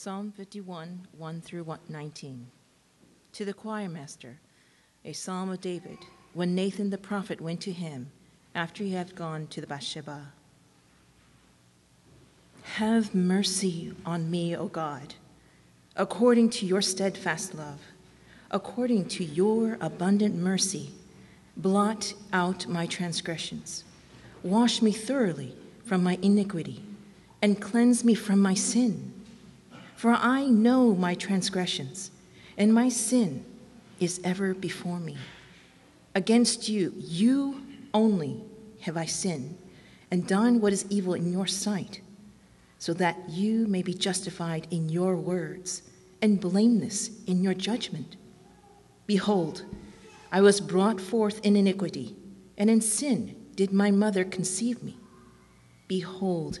Psalm 51, 1 through 19. To the choir master, a psalm of David, when Nathan the prophet went to him after he had gone to the Bathsheba. Have mercy on me, O God, according to your steadfast love, according to your abundant mercy. Blot out my transgressions. Wash me thoroughly from my iniquity, and cleanse me from my sin. For I know my transgressions, and my sin is ever before me. Against you, you only, have I sinned, and done what is evil in your sight, so that you may be justified in your words, and blameless in your judgment. Behold, I was brought forth in iniquity, and in sin did my mother conceive me. Behold,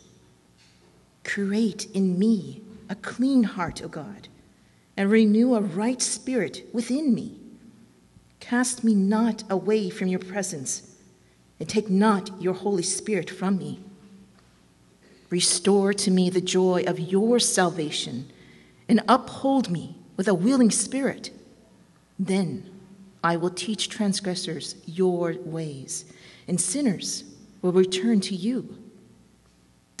Create in me a clean heart, O God, and renew a right spirit within me. Cast me not away from your presence, and take not your Holy Spirit from me. Restore to me the joy of your salvation, and uphold me with a willing spirit. Then I will teach transgressors your ways, and sinners will return to you.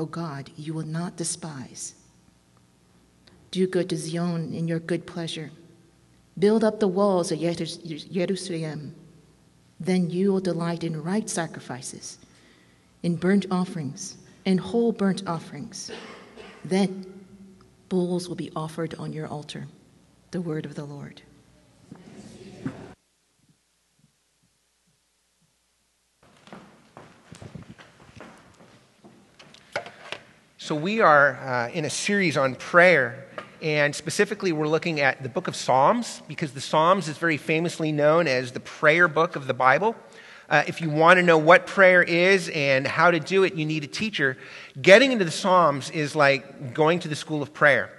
O God, you will not despise. Do good to Zion in your good pleasure. Build up the walls of Jerusalem. Then you will delight in right sacrifices, in burnt offerings, and whole burnt offerings. Then bulls will be offered on your altar. The word of the Lord. So, we are uh, in a series on prayer, and specifically, we're looking at the book of Psalms because the Psalms is very famously known as the prayer book of the Bible. Uh, if you want to know what prayer is and how to do it, you need a teacher. Getting into the Psalms is like going to the school of prayer.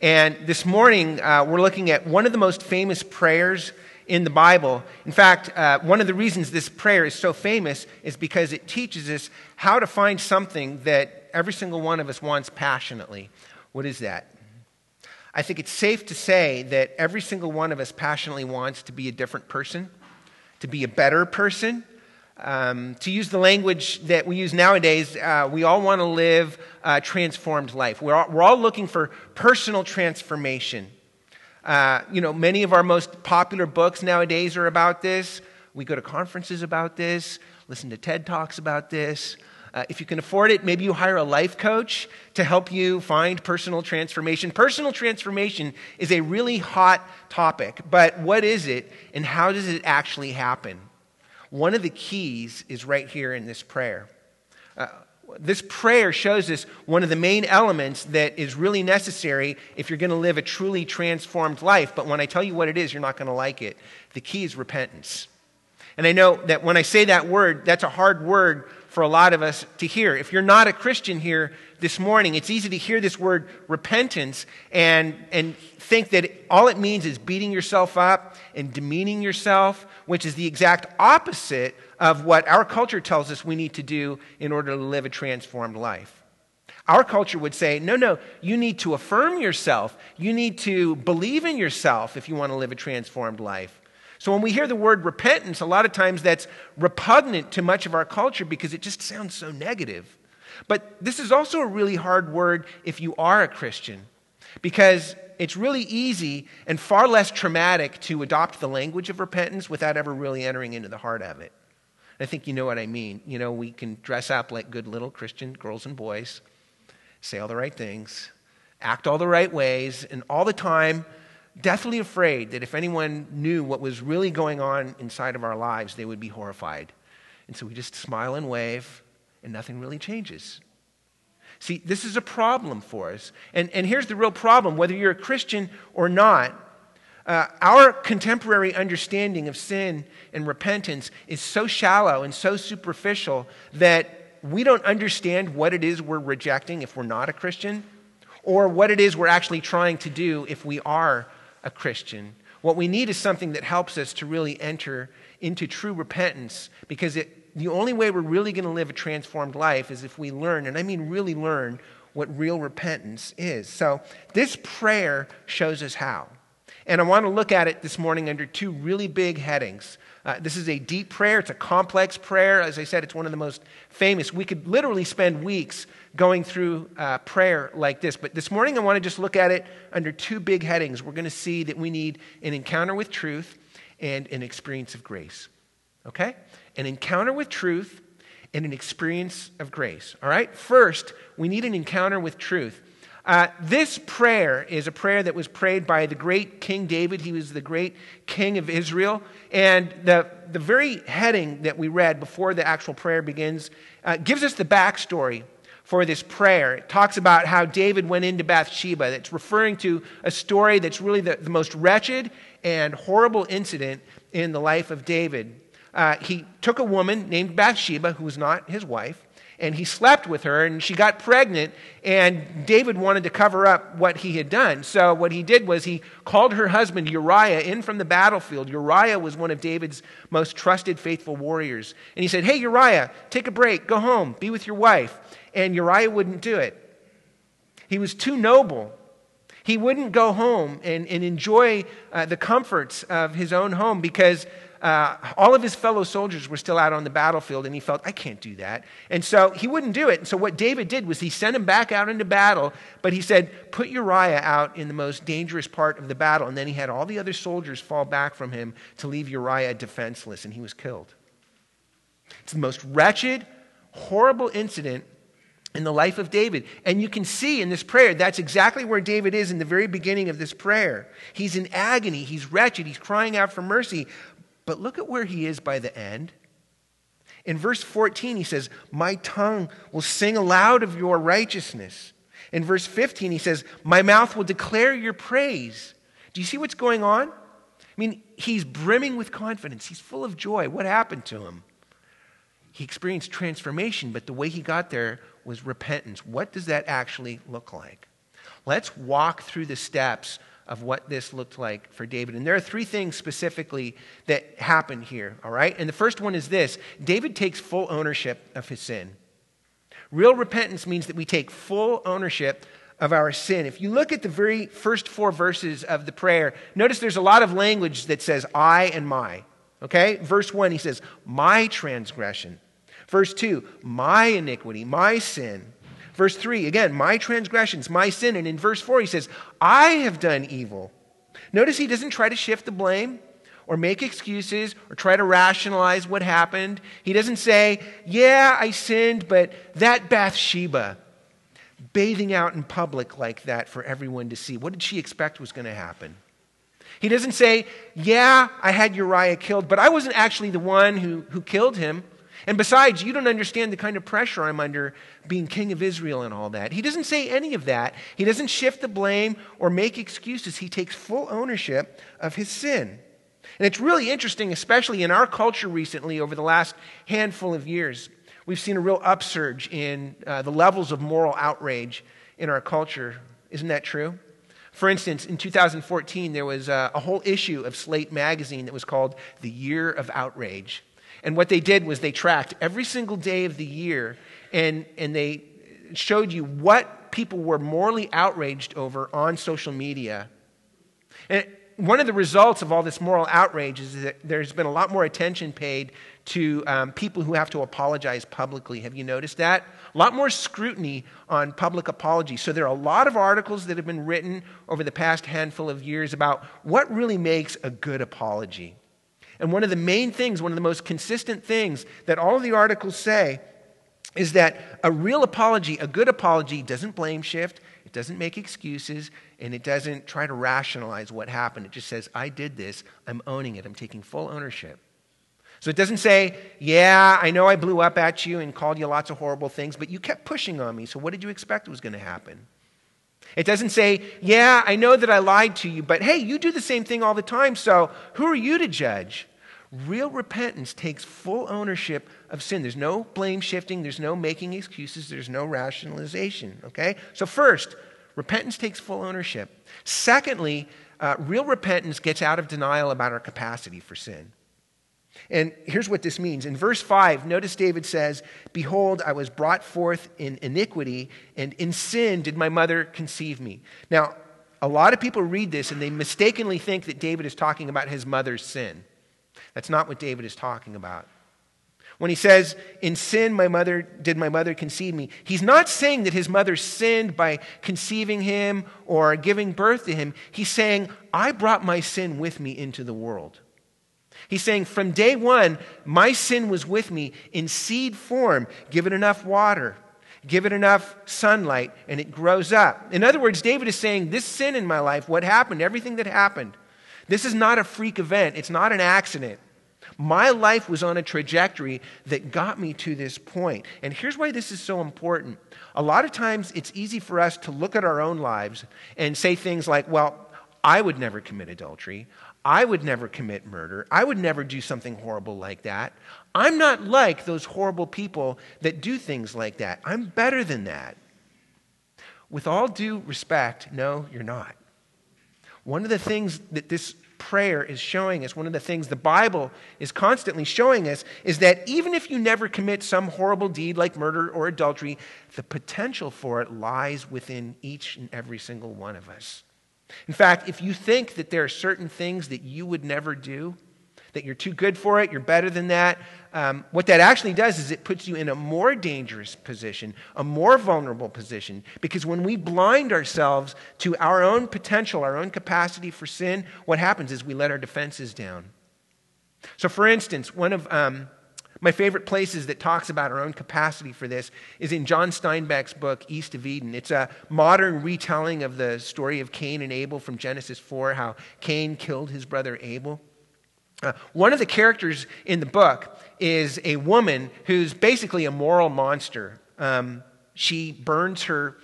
And this morning, uh, we're looking at one of the most famous prayers in the Bible. In fact, uh, one of the reasons this prayer is so famous is because it teaches us how to find something that every single one of us wants passionately. What is that? I think it's safe to say that every single one of us passionately wants to be a different person, to be a better person. Um, to use the language that we use nowadays, uh, we all want to live a transformed life. We're all, we're all looking for personal transformation. Uh, you know, many of our most popular books nowadays are about this. We go to conferences about this, listen to TED Talks about this. Uh, if you can afford it, maybe you hire a life coach to help you find personal transformation. Personal transformation is a really hot topic, but what is it and how does it actually happen? One of the keys is right here in this prayer. Uh, this prayer shows us one of the main elements that is really necessary if you're going to live a truly transformed life. But when I tell you what it is, you're not going to like it. The key is repentance. And I know that when I say that word, that's a hard word for a lot of us to hear. If you're not a Christian here this morning, it's easy to hear this word repentance and, and think that all it means is beating yourself up and demeaning yourself, which is the exact opposite of what our culture tells us we need to do in order to live a transformed life. Our culture would say, no, no, you need to affirm yourself. You need to believe in yourself if you want to live a transformed life. So when we hear the word repentance, a lot of times that's repugnant to much of our culture because it just sounds so negative. But this is also a really hard word if you are a Christian. Because it's really easy and far less traumatic to adopt the language of repentance without ever really entering into the heart of it. I think you know what I mean. You know, we can dress up like good little Christian girls and boys, say all the right things, act all the right ways, and all the time deathly afraid that if anyone knew what was really going on inside of our lives, they would be horrified. And so we just smile and wave, and nothing really changes. See, this is a problem for us. And, and here's the real problem whether you're a Christian or not, uh, our contemporary understanding of sin and repentance is so shallow and so superficial that we don't understand what it is we're rejecting if we're not a Christian, or what it is we're actually trying to do if we are a Christian. What we need is something that helps us to really enter into true repentance because it, the only way we're really going to live a transformed life is if we learn, and I mean really learn, what real repentance is. So this prayer shows us how. And I want to look at it this morning under two really big headings. Uh, this is a deep prayer. It's a complex prayer. As I said, it's one of the most famous. We could literally spend weeks going through uh, prayer like this. But this morning, I want to just look at it under two big headings. We're going to see that we need an encounter with truth and an experience of grace. Okay? An encounter with truth and an experience of grace. All right? First, we need an encounter with truth. Uh, this prayer is a prayer that was prayed by the great King David. He was the great king of Israel. And the, the very heading that we read before the actual prayer begins uh, gives us the backstory for this prayer. It talks about how David went into Bathsheba. It's referring to a story that's really the, the most wretched and horrible incident in the life of David. Uh, he took a woman named Bathsheba, who was not his wife, and he slept with her and she got pregnant and david wanted to cover up what he had done. So what he did was he called her husband uriah in from the battlefield. Uriah was one of david's most trusted faithful warriors. And he said hey uriah take a break. Go home. Be with your wife. And uriah wouldn't do it. He was too noble. He wouldn't go home and, and enjoy uh, the comforts of his own home because uh, all of his fellow soldiers were still out on the battlefield, and he felt, I can't do that. And so he wouldn't do it. And so what David did was he sent him back out into battle, but he said, Put Uriah out in the most dangerous part of the battle. And then he had all the other soldiers fall back from him to leave Uriah defenseless, and he was killed. It's the most wretched, horrible incident in the life of David. And you can see in this prayer, that's exactly where David is in the very beginning of this prayer. He's in agony, he's wretched, he's crying out for mercy. But look at where he is by the end. In verse 14, he says, My tongue will sing aloud of your righteousness. In verse 15, he says, My mouth will declare your praise. Do you see what's going on? I mean, he's brimming with confidence. He's full of joy. What happened to him? He experienced transformation, but the way he got there was repentance. What does that actually look like? Let's walk through the steps of what this looked like for David. And there are three things specifically that happen here, all right? And the first one is this David takes full ownership of his sin. Real repentance means that we take full ownership of our sin. If you look at the very first four verses of the prayer, notice there's a lot of language that says I and my. Okay? Verse 1, he says, My transgression. Verse 2, my iniquity, my sin. Verse 3, again, my transgressions, my sin. And in verse 4, he says, I have done evil. Notice he doesn't try to shift the blame or make excuses or try to rationalize what happened. He doesn't say, Yeah, I sinned, but that Bathsheba, bathing out in public like that for everyone to see, what did she expect was going to happen? He doesn't say, Yeah, I had Uriah killed, but I wasn't actually the one who, who killed him. And besides, you don't understand the kind of pressure I'm under being king of Israel and all that. He doesn't say any of that. He doesn't shift the blame or make excuses. He takes full ownership of his sin. And it's really interesting, especially in our culture recently over the last handful of years. We've seen a real upsurge in uh, the levels of moral outrage in our culture. Isn't that true? For instance, in 2014, there was a, a whole issue of Slate magazine that was called The Year of Outrage. And what they did was they tracked every single day of the year and, and they showed you what people were morally outraged over on social media. And one of the results of all this moral outrage is that there's been a lot more attention paid to um, people who have to apologize publicly. Have you noticed that? A lot more scrutiny on public apology. So there are a lot of articles that have been written over the past handful of years about what really makes a good apology. And one of the main things, one of the most consistent things that all of the articles say is that a real apology, a good apology, doesn't blame shift, it doesn't make excuses, and it doesn't try to rationalize what happened. It just says, I did this, I'm owning it, I'm taking full ownership. So it doesn't say, Yeah, I know I blew up at you and called you lots of horrible things, but you kept pushing on me, so what did you expect was going to happen? It doesn't say, Yeah, I know that I lied to you, but hey, you do the same thing all the time, so who are you to judge? Real repentance takes full ownership of sin. There's no blame shifting, there's no making excuses, there's no rationalization, okay? So, first, repentance takes full ownership. Secondly, uh, real repentance gets out of denial about our capacity for sin. And here's what this means. In verse 5, notice David says, Behold, I was brought forth in iniquity, and in sin did my mother conceive me. Now, a lot of people read this and they mistakenly think that David is talking about his mother's sin. That's not what David is talking about. When he says, In sin my mother did my mother conceive me, he's not saying that his mother sinned by conceiving him or giving birth to him. He's saying, I brought my sin with me into the world. He's saying, From day one, my sin was with me in seed form. Give it enough water, give it enough sunlight, and it grows up. In other words, David is saying, This sin in my life, what happened, everything that happened, this is not a freak event, it's not an accident. My life was on a trajectory that got me to this point. And here's why this is so important. A lot of times it's easy for us to look at our own lives and say things like, well, I would never commit adultery. I would never commit murder. I would never do something horrible like that. I'm not like those horrible people that do things like that. I'm better than that. With all due respect, no, you're not. One of the things that this prayer is showing us, one of the things the Bible is constantly showing us, is that even if you never commit some horrible deed like murder or adultery, the potential for it lies within each and every single one of us. In fact, if you think that there are certain things that you would never do, that you're too good for it, you're better than that. Um, what that actually does is it puts you in a more dangerous position, a more vulnerable position, because when we blind ourselves to our own potential, our own capacity for sin, what happens is we let our defenses down. So, for instance, one of um, my favorite places that talks about our own capacity for this is in John Steinbeck's book, East of Eden. It's a modern retelling of the story of Cain and Abel from Genesis 4, how Cain killed his brother Abel. Uh, one of the characters in the book is a woman who's basically a moral monster. Um, she burns her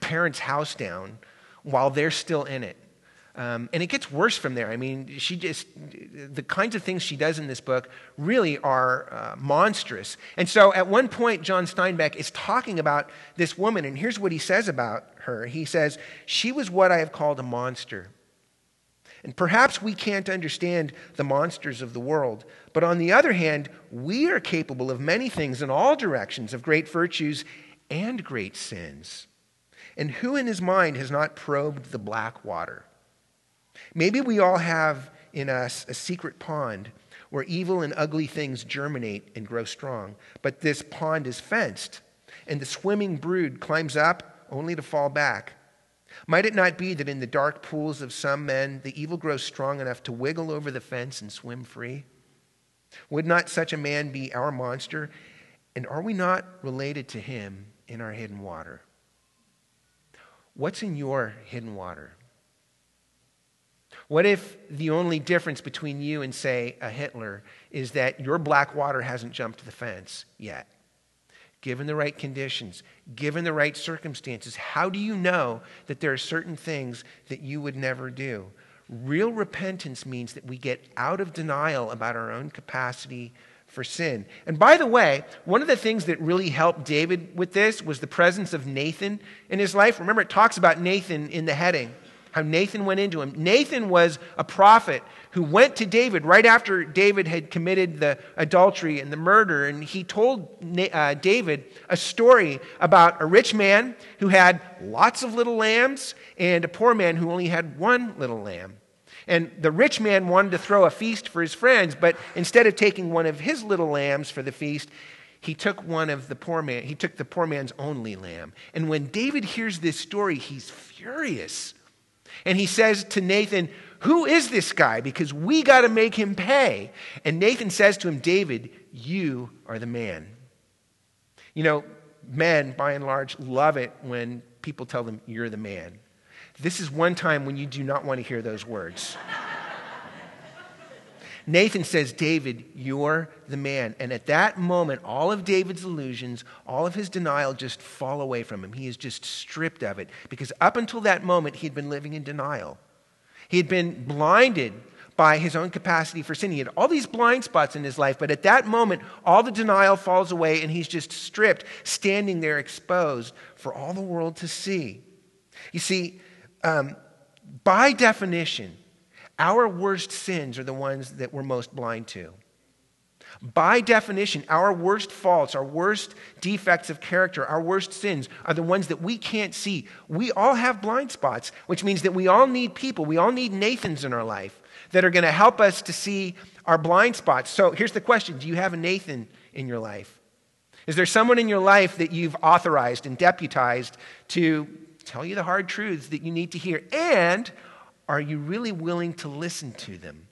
parents' house down while they're still in it. Um, and it gets worse from there. I mean, she just, the kinds of things she does in this book really are uh, monstrous. And so at one point, John Steinbeck is talking about this woman, and here's what he says about her. He says, She was what I have called a monster. And perhaps we can't understand the monsters of the world, but on the other hand, we are capable of many things in all directions, of great virtues and great sins. And who in his mind has not probed the black water? Maybe we all have in us a secret pond where evil and ugly things germinate and grow strong, but this pond is fenced, and the swimming brood climbs up only to fall back. Might it not be that in the dark pools of some men, the evil grows strong enough to wiggle over the fence and swim free? Would not such a man be our monster? And are we not related to him in our hidden water? What's in your hidden water? What if the only difference between you and, say, a Hitler is that your black water hasn't jumped the fence yet? Given the right conditions, given the right circumstances, how do you know that there are certain things that you would never do? Real repentance means that we get out of denial about our own capacity for sin. And by the way, one of the things that really helped David with this was the presence of Nathan in his life. Remember, it talks about Nathan in the heading how Nathan went into him. Nathan was a prophet who went to David right after David had committed the adultery and the murder, and he told uh, David a story about a rich man who had lots of little lambs and a poor man who only had one little lamb. And the rich man wanted to throw a feast for his friends, but instead of taking one of his little lambs for the feast, he took one of the poor man, he took the poor man's only lamb. And when David hears this story, he's furious. And he says to Nathan, Who is this guy? Because we got to make him pay. And Nathan says to him, David, you are the man. You know, men, by and large, love it when people tell them, You're the man. This is one time when you do not want to hear those words. Nathan says, David, you're the man. And at that moment, all of David's illusions, all of his denial just fall away from him. He is just stripped of it. Because up until that moment, he had been living in denial. He had been blinded by his own capacity for sin. He had all these blind spots in his life, but at that moment, all the denial falls away and he's just stripped, standing there exposed for all the world to see. You see, um, by definition, our worst sins are the ones that we're most blind to. By definition, our worst faults, our worst defects of character, our worst sins are the ones that we can't see. We all have blind spots, which means that we all need people, we all need Nathans in our life that are going to help us to see our blind spots. So here's the question Do you have a Nathan in your life? Is there someone in your life that you've authorized and deputized to tell you the hard truths that you need to hear? And are you really willing to listen to them?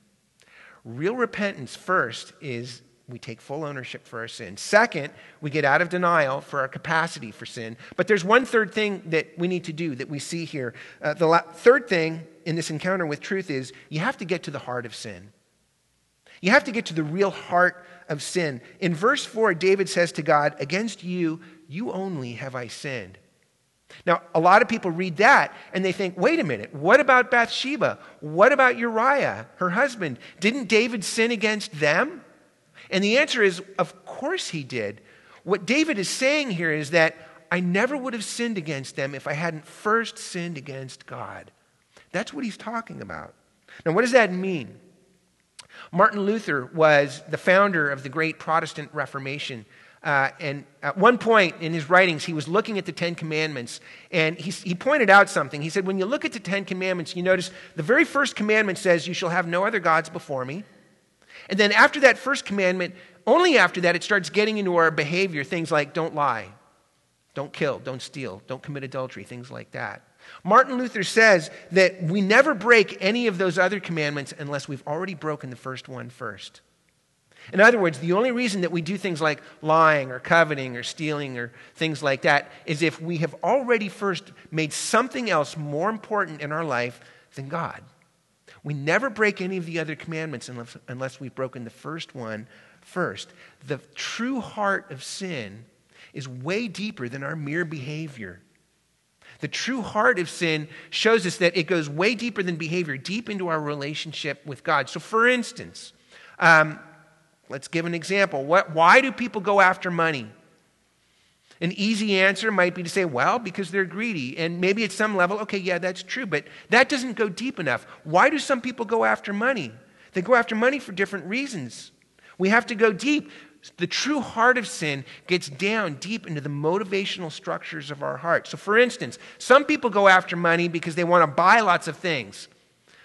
Real repentance, first, is we take full ownership for our sin. Second, we get out of denial for our capacity for sin. But there's one third thing that we need to do that we see here. Uh, the la- third thing in this encounter with truth is you have to get to the heart of sin. You have to get to the real heart of sin. In verse 4, David says to God, Against you, you only have I sinned. Now, a lot of people read that and they think, wait a minute, what about Bathsheba? What about Uriah, her husband? Didn't David sin against them? And the answer is, of course he did. What David is saying here is that I never would have sinned against them if I hadn't first sinned against God. That's what he's talking about. Now, what does that mean? Martin Luther was the founder of the great Protestant Reformation. Uh, and at one point in his writings, he was looking at the Ten Commandments, and he, he pointed out something. He said, When you look at the Ten Commandments, you notice the very first commandment says, You shall have no other gods before me. And then after that first commandment, only after that, it starts getting into our behavior things like don't lie, don't kill, don't steal, don't commit adultery, things like that. Martin Luther says that we never break any of those other commandments unless we've already broken the first one first. In other words, the only reason that we do things like lying or coveting or stealing or things like that is if we have already first made something else more important in our life than God. We never break any of the other commandments unless, unless we've broken the first one first. The true heart of sin is way deeper than our mere behavior. The true heart of sin shows us that it goes way deeper than behavior, deep into our relationship with God. So, for instance, um, Let's give an example. What, why do people go after money? An easy answer might be to say, well, because they're greedy. And maybe at some level, okay, yeah, that's true, but that doesn't go deep enough. Why do some people go after money? They go after money for different reasons. We have to go deep. The true heart of sin gets down deep into the motivational structures of our heart. So, for instance, some people go after money because they want to buy lots of things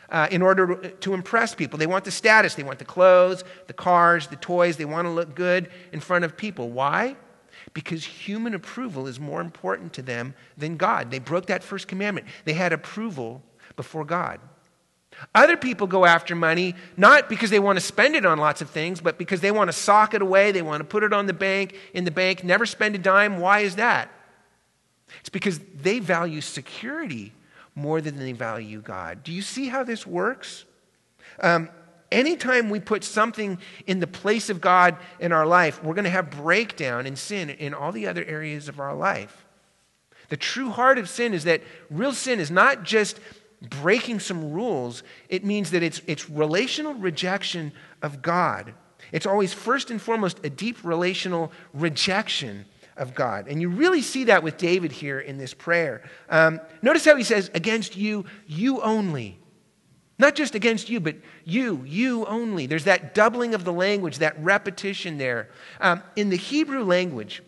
uh, in order to impress people. They want the status, they want the clothes, the cars, the toys, they want to look good in front of people. Why? Because human approval is more important to them than God. They broke that first commandment, they had approval before God. Other people go after money not because they want to spend it on lots of things, but because they want to sock it away, they want to put it on the bank, in the bank, never spend a dime. Why is that? It's because they value security more than they value God. Do you see how this works? Um, anytime we put something in the place of God in our life, we're going to have breakdown and sin in all the other areas of our life. The true heart of sin is that real sin is not just breaking some rules, it means that it's, it's relational rejection of God. It's always first and foremost a deep relational rejection of God. And you really see that with David here in this prayer. Um, notice how he says, Against you, you only. Not just against you, but you, you only. There's that doubling of the language, that repetition there. Um, in the Hebrew language,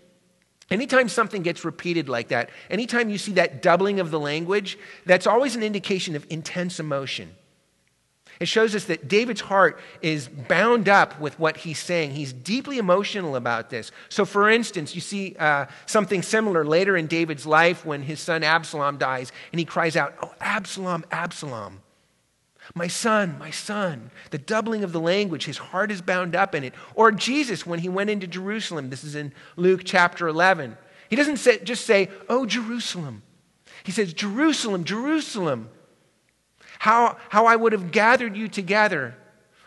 anytime something gets repeated like that, anytime you see that doubling of the language, that's always an indication of intense emotion. It shows us that David's heart is bound up with what he's saying. He's deeply emotional about this. So, for instance, you see uh, something similar later in David's life when his son Absalom dies, and he cries out, Oh, Absalom, Absalom. My son, my son. The doubling of the language, his heart is bound up in it. Or Jesus, when he went into Jerusalem, this is in Luke chapter 11. He doesn't say, just say, Oh, Jerusalem. He says, Jerusalem, Jerusalem how, how I would have gathered you together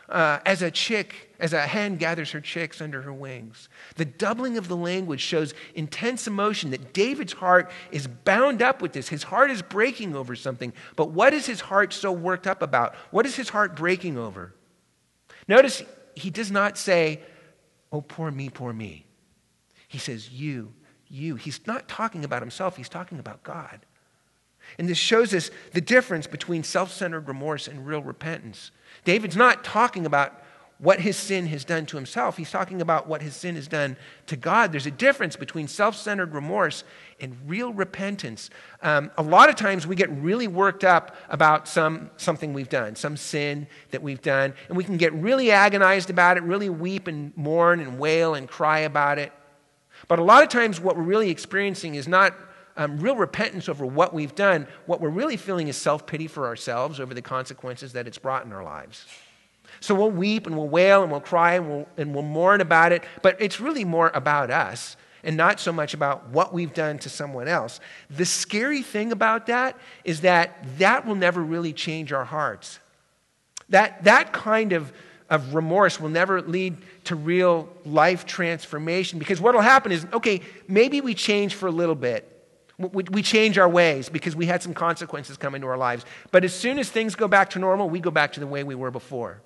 uh, as a chick, as a hen gathers her chicks under her wings. The doubling of the language shows intense emotion that David's heart is bound up with this. His heart is breaking over something. But what is his heart so worked up about? What is his heart breaking over? Notice he does not say, Oh, poor me, poor me. He says, You, you. He's not talking about himself, he's talking about God. And this shows us the difference between self centered remorse and real repentance. David's not talking about what his sin has done to himself, he's talking about what his sin has done to God. There's a difference between self centered remorse and real repentance. Um, a lot of times we get really worked up about some, something we've done, some sin that we've done, and we can get really agonized about it, really weep and mourn and wail and cry about it. But a lot of times what we're really experiencing is not um, real repentance over what we've done, what we're really feeling is self pity for ourselves over the consequences that it's brought in our lives. So we'll weep and we'll wail and we'll cry and we'll, and we'll mourn about it, but it's really more about us and not so much about what we've done to someone else. The scary thing about that is that that will never really change our hearts. That, that kind of, of remorse will never lead to real life transformation because what will happen is okay, maybe we change for a little bit. We, change our ways because we had some consequences come into our lives. But as soon as things go back to normal, we go back to the way we were before.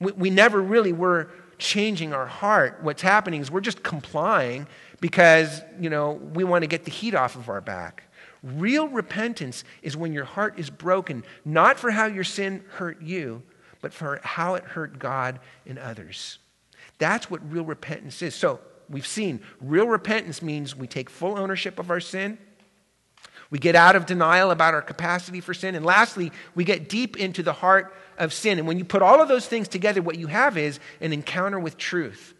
We, we never really were changing our heart. What's happening is we're just complying because, you know, we want to get the heat off of our back. Real repentance is when your heart is broken, not for how your sin hurt you, but for how it hurt God and others. That's what real repentance is. So, we've seen real repentance means we take full ownership of our sin. We get out of denial about our capacity for sin. And lastly, we get deep into the heart of sin. And when you put all of those things together, what you have is an encounter with truth.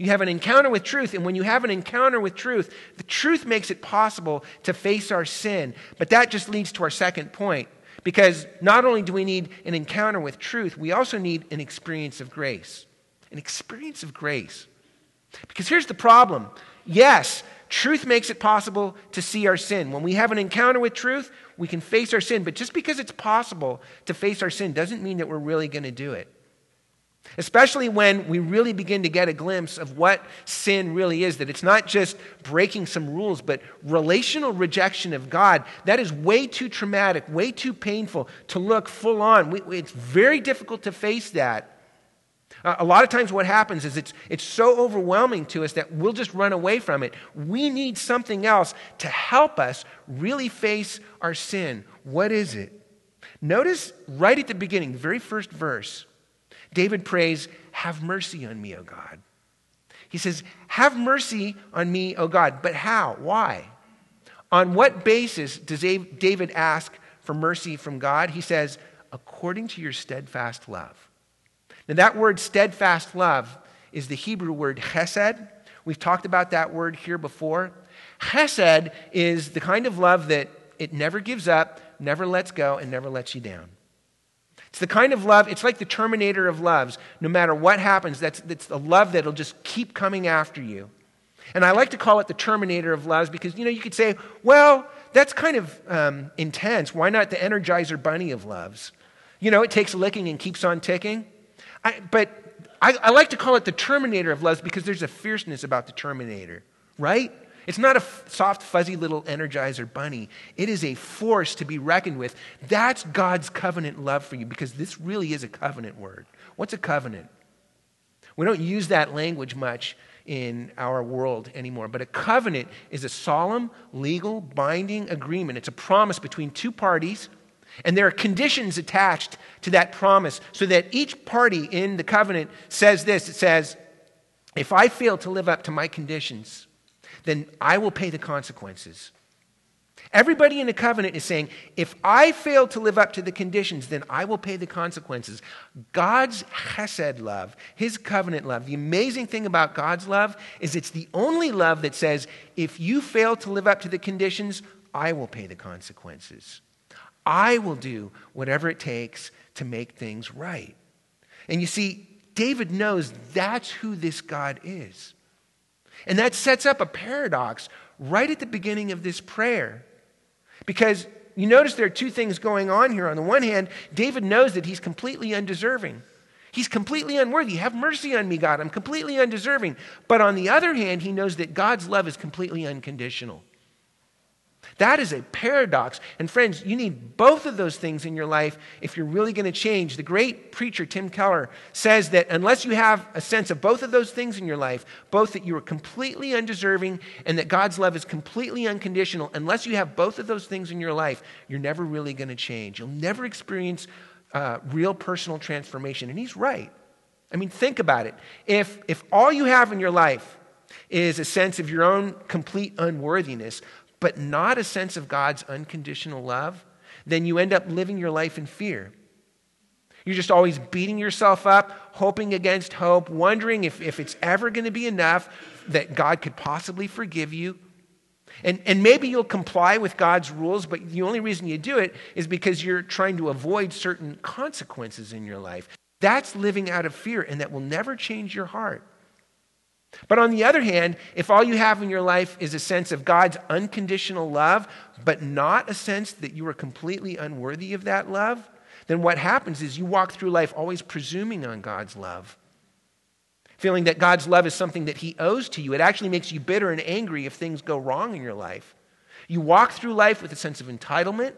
You have an encounter with truth, and when you have an encounter with truth, the truth makes it possible to face our sin. But that just leads to our second point. Because not only do we need an encounter with truth, we also need an experience of grace. An experience of grace. Because here's the problem yes, truth makes it possible to see our sin. When we have an encounter with truth, we can face our sin. But just because it's possible to face our sin doesn't mean that we're really going to do it. Especially when we really begin to get a glimpse of what sin really is, that it's not just breaking some rules, but relational rejection of God. That is way too traumatic, way too painful to look full on. We, it's very difficult to face that uh, a lot of times, what happens is it's, it's so overwhelming to us that we'll just run away from it. We need something else to help us really face our sin. What is it? Notice right at the beginning, the very first verse, David prays, Have mercy on me, O God. He says, Have mercy on me, O God. But how? Why? On what basis does David ask for mercy from God? He says, According to your steadfast love. Now, that word steadfast love is the Hebrew word chesed. We've talked about that word here before. Chesed is the kind of love that it never gives up, never lets go, and never lets you down. It's the kind of love, it's like the terminator of loves. No matter what happens, that's, that's the love that'll just keep coming after you. And I like to call it the terminator of loves because, you know, you could say, well, that's kind of um, intense. Why not the energizer bunny of loves? You know, it takes licking and keeps on ticking. I, but I, I, like to call it the terminator of loves because there's a fierceness about the terminator, right? It's not a f- soft, fuzzy little energizer bunny. It is a force to be reckoned with. That's God's covenant love for you because this really is a covenant word. What's a covenant? We don't use that language much in our world anymore. But a covenant is a solemn, legal, binding agreement. It's a promise between two parties and there are conditions attached to that promise so that each party in the covenant says this it says, if I fail to live up to my conditions, then I will pay the consequences. Everybody in the covenant is saying, if I fail to live up to the conditions, then I will pay the consequences. God's chesed love, his covenant love, the amazing thing about God's love is it's the only love that says, if you fail to live up to the conditions, I will pay the consequences. I will do whatever it takes to make things right. And you see, David knows that's who this God is. And that sets up a paradox right at the beginning of this prayer. Because you notice there are two things going on here. On the one hand, David knows that he's completely undeserving. He's completely unworthy. Have mercy on me, God. I'm completely undeserving. But on the other hand, he knows that God's love is completely unconditional. That is a paradox. And friends, you need both of those things in your life if you're really going to change. The great preacher Tim Keller says that unless you have a sense of both of those things in your life, both that you are completely undeserving and that God's love is completely unconditional, unless you have both of those things in your life, you're never really going to change. You'll never experience uh, real personal transformation. And he's right. I mean, think about it. If, if all you have in your life is a sense of your own complete unworthiness, but not a sense of God's unconditional love, then you end up living your life in fear. You're just always beating yourself up, hoping against hope, wondering if, if it's ever going to be enough that God could possibly forgive you. And, and maybe you'll comply with God's rules, but the only reason you do it is because you're trying to avoid certain consequences in your life. That's living out of fear, and that will never change your heart. But on the other hand, if all you have in your life is a sense of God's unconditional love, but not a sense that you are completely unworthy of that love, then what happens is you walk through life always presuming on God's love, feeling that God's love is something that He owes to you. It actually makes you bitter and angry if things go wrong in your life. You walk through life with a sense of entitlement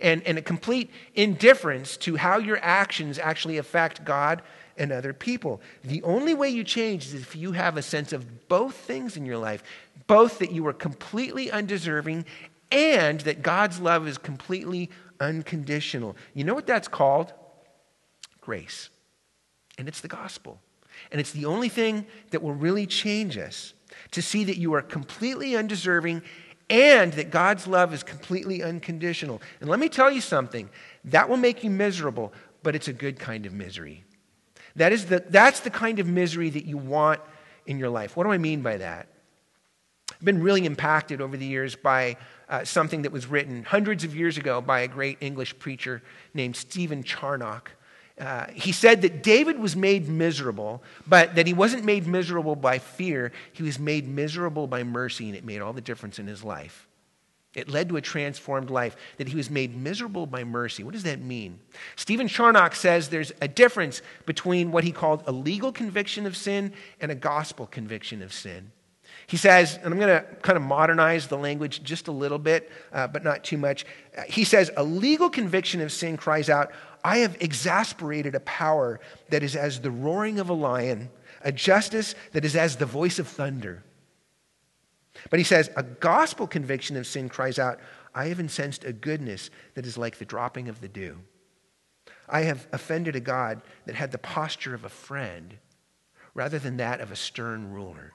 and, and a complete indifference to how your actions actually affect God and other people. The only way you change is if you have a sense of both things in your life both that you are completely undeserving and that God's love is completely unconditional. You know what that's called? Grace. And it's the gospel. And it's the only thing that will really change us to see that you are completely undeserving and that God's love is completely unconditional. And let me tell you something that will make you miserable, but it's a good kind of misery. That is the, that's the kind of misery that you want in your life. What do I mean by that? I've been really impacted over the years by uh, something that was written hundreds of years ago by a great English preacher named Stephen Charnock. Uh, he said that David was made miserable, but that he wasn't made miserable by fear. He was made miserable by mercy, and it made all the difference in his life. It led to a transformed life, that he was made miserable by mercy. What does that mean? Stephen Charnock says there's a difference between what he called a legal conviction of sin and a gospel conviction of sin. He says, and I'm going to kind of modernize the language just a little bit, uh, but not too much. Uh, he says, a legal conviction of sin cries out, I have exasperated a power that is as the roaring of a lion, a justice that is as the voice of thunder. But he says, a gospel conviction of sin cries out, I have incensed a goodness that is like the dropping of the dew. I have offended a God that had the posture of a friend rather than that of a stern ruler.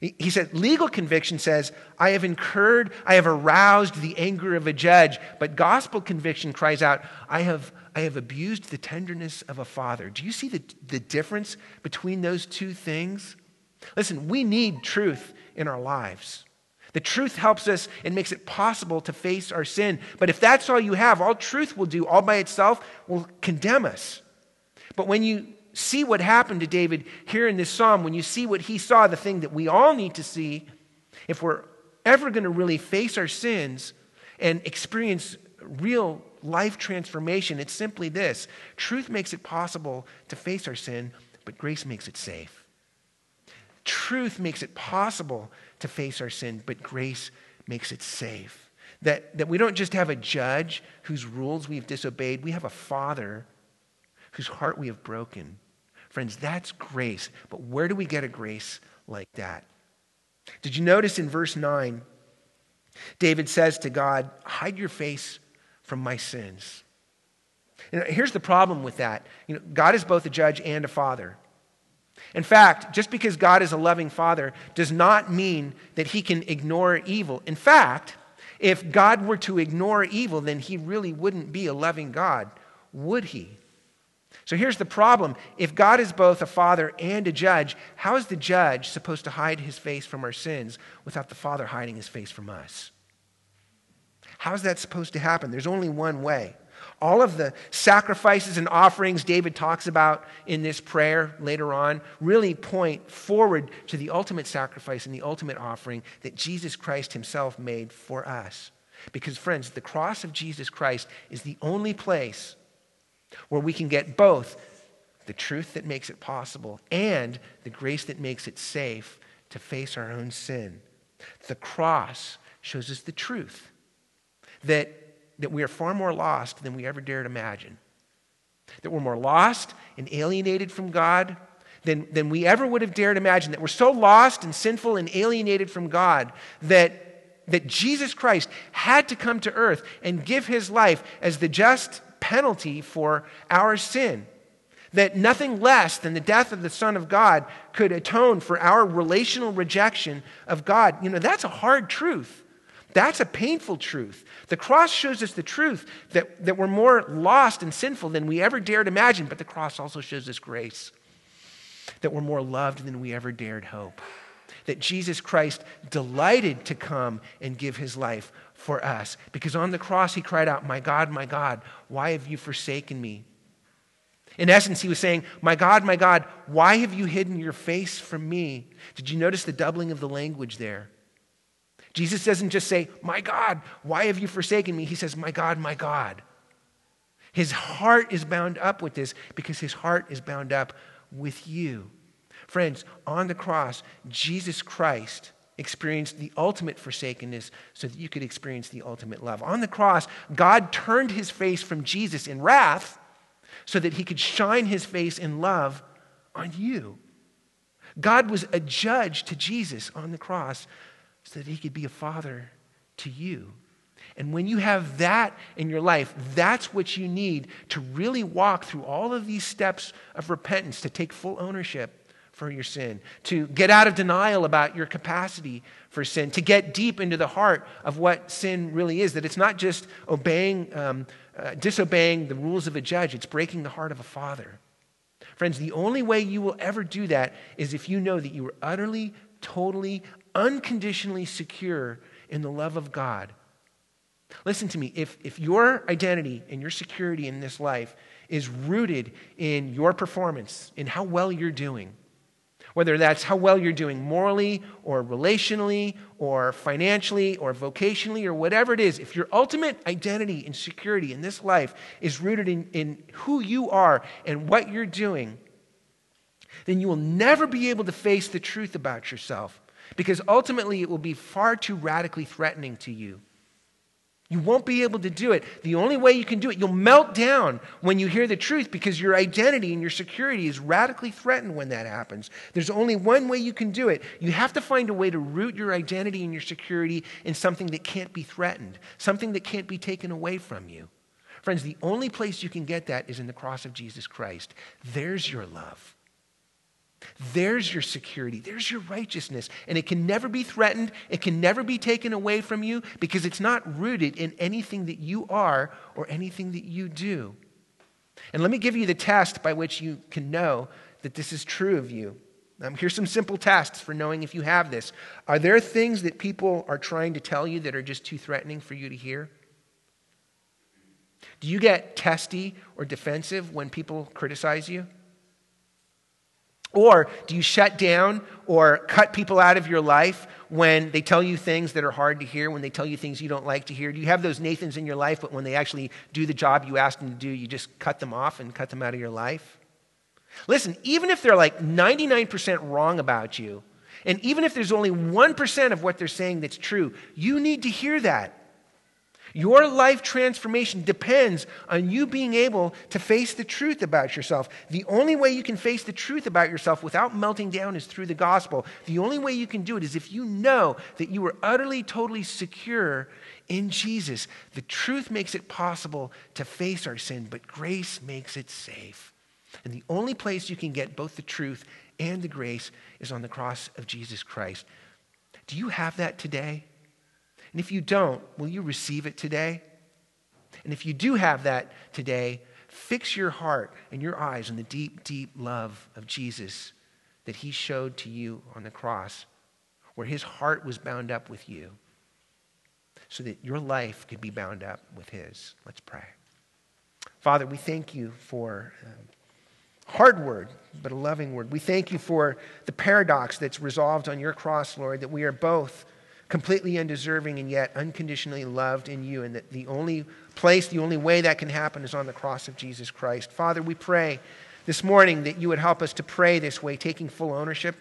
He said, legal conviction says, I have incurred, I have aroused the anger of a judge. But gospel conviction cries out, I have, I have abused the tenderness of a father. Do you see the, the difference between those two things? Listen, we need truth in our lives. The truth helps us and makes it possible to face our sin. But if that's all you have, all truth will do all by itself will condemn us. But when you see what happened to David here in this psalm, when you see what he saw, the thing that we all need to see, if we're ever going to really face our sins and experience real life transformation, it's simply this truth makes it possible to face our sin, but grace makes it safe. Truth makes it possible to face our sin, but grace makes it safe. That, that we don't just have a judge whose rules we've disobeyed, we have a father whose heart we have broken. Friends, that's grace. But where do we get a grace like that? Did you notice in verse 9, David says to God, Hide your face from my sins. Know, here's the problem with that. You know, God is both a judge and a father. In fact, just because God is a loving father does not mean that he can ignore evil. In fact, If God were to ignore evil, then he really wouldn't be a loving God, would he? So here's the problem. If God is both a father and a judge, how is the judge supposed to hide his face from our sins without the father hiding his face from us? How is that supposed to happen? There's only one way. All of the sacrifices and offerings David talks about in this prayer later on really point forward to the ultimate sacrifice and the ultimate offering that Jesus Christ himself made for us. Because, friends, the cross of Jesus Christ is the only place where we can get both the truth that makes it possible and the grace that makes it safe to face our own sin. The cross shows us the truth that that we are far more lost than we ever dared imagine. That we're more lost and alienated from God than, than we ever would have dared imagine. That we're so lost and sinful and alienated from God that, that Jesus Christ had to come to earth and give his life as the just penalty for our sin. That nothing less than the death of the Son of God could atone for our relational rejection of God. You know, that's a hard truth. That's a painful truth. The cross shows us the truth that, that we're more lost and sinful than we ever dared imagine, but the cross also shows us grace. That we're more loved than we ever dared hope. That Jesus Christ delighted to come and give his life for us. Because on the cross, he cried out, My God, my God, why have you forsaken me? In essence, he was saying, My God, my God, why have you hidden your face from me? Did you notice the doubling of the language there? Jesus doesn't just say, My God, why have you forsaken me? He says, My God, my God. His heart is bound up with this because his heart is bound up with you. Friends, on the cross, Jesus Christ experienced the ultimate forsakenness so that you could experience the ultimate love. On the cross, God turned his face from Jesus in wrath so that he could shine his face in love on you. God was a judge to Jesus on the cross so that he could be a father to you. And when you have that in your life, that's what you need to really walk through all of these steps of repentance, to take full ownership for your sin, to get out of denial about your capacity for sin, to get deep into the heart of what sin really is. That it's not just obeying, um, uh, disobeying the rules of a judge, it's breaking the heart of a father. Friends, the only way you will ever do that is if you know that you are utterly, totally, unconditionally secure in the love of God. Listen to me, if, if your identity and your security in this life is rooted in your performance, in how well you're doing, whether that's how well you're doing morally or relationally or financially or vocationally or whatever it is, if your ultimate identity and security in this life is rooted in, in who you are and what you're doing, then you will never be able to face the truth about yourself because ultimately it will be far too radically threatening to you. You won't be able to do it. The only way you can do it, you'll melt down when you hear the truth because your identity and your security is radically threatened when that happens. There's only one way you can do it. You have to find a way to root your identity and your security in something that can't be threatened, something that can't be taken away from you. Friends, the only place you can get that is in the cross of Jesus Christ. There's your love. There's your security. There's your righteousness. And it can never be threatened. It can never be taken away from you because it's not rooted in anything that you are or anything that you do. And let me give you the test by which you can know that this is true of you. Um, here's some simple tests for knowing if you have this. Are there things that people are trying to tell you that are just too threatening for you to hear? Do you get testy or defensive when people criticize you? Or do you shut down or cut people out of your life when they tell you things that are hard to hear, when they tell you things you don't like to hear? Do you have those Nathans in your life, but when they actually do the job you asked them to do, you just cut them off and cut them out of your life? Listen, even if they're like 99% wrong about you, and even if there's only 1% of what they're saying that's true, you need to hear that. Your life transformation depends on you being able to face the truth about yourself. The only way you can face the truth about yourself without melting down is through the gospel. The only way you can do it is if you know that you are utterly, totally secure in Jesus. The truth makes it possible to face our sin, but grace makes it safe. And the only place you can get both the truth and the grace is on the cross of Jesus Christ. Do you have that today? And if you don't, will you receive it today? And if you do have that today, fix your heart and your eyes on the deep, deep love of Jesus that he showed to you on the cross, where his heart was bound up with you, so that your life could be bound up with his. Let's pray. Father, we thank you for um, hard word, but a loving word. We thank you for the paradox that's resolved on your cross, Lord, that we are both completely undeserving and yet unconditionally loved in you, and that the only place, the only way that can happen is on the cross of Jesus Christ. Father, we pray this morning that you would help us to pray this way, taking full ownership,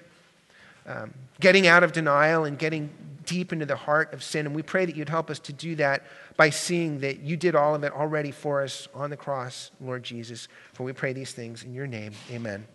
um, getting out of denial, and getting deep into the heart of sin. And we pray that you'd help us to do that by seeing that you did all of it already for us on the cross, Lord Jesus. For we pray these things in your name. Amen.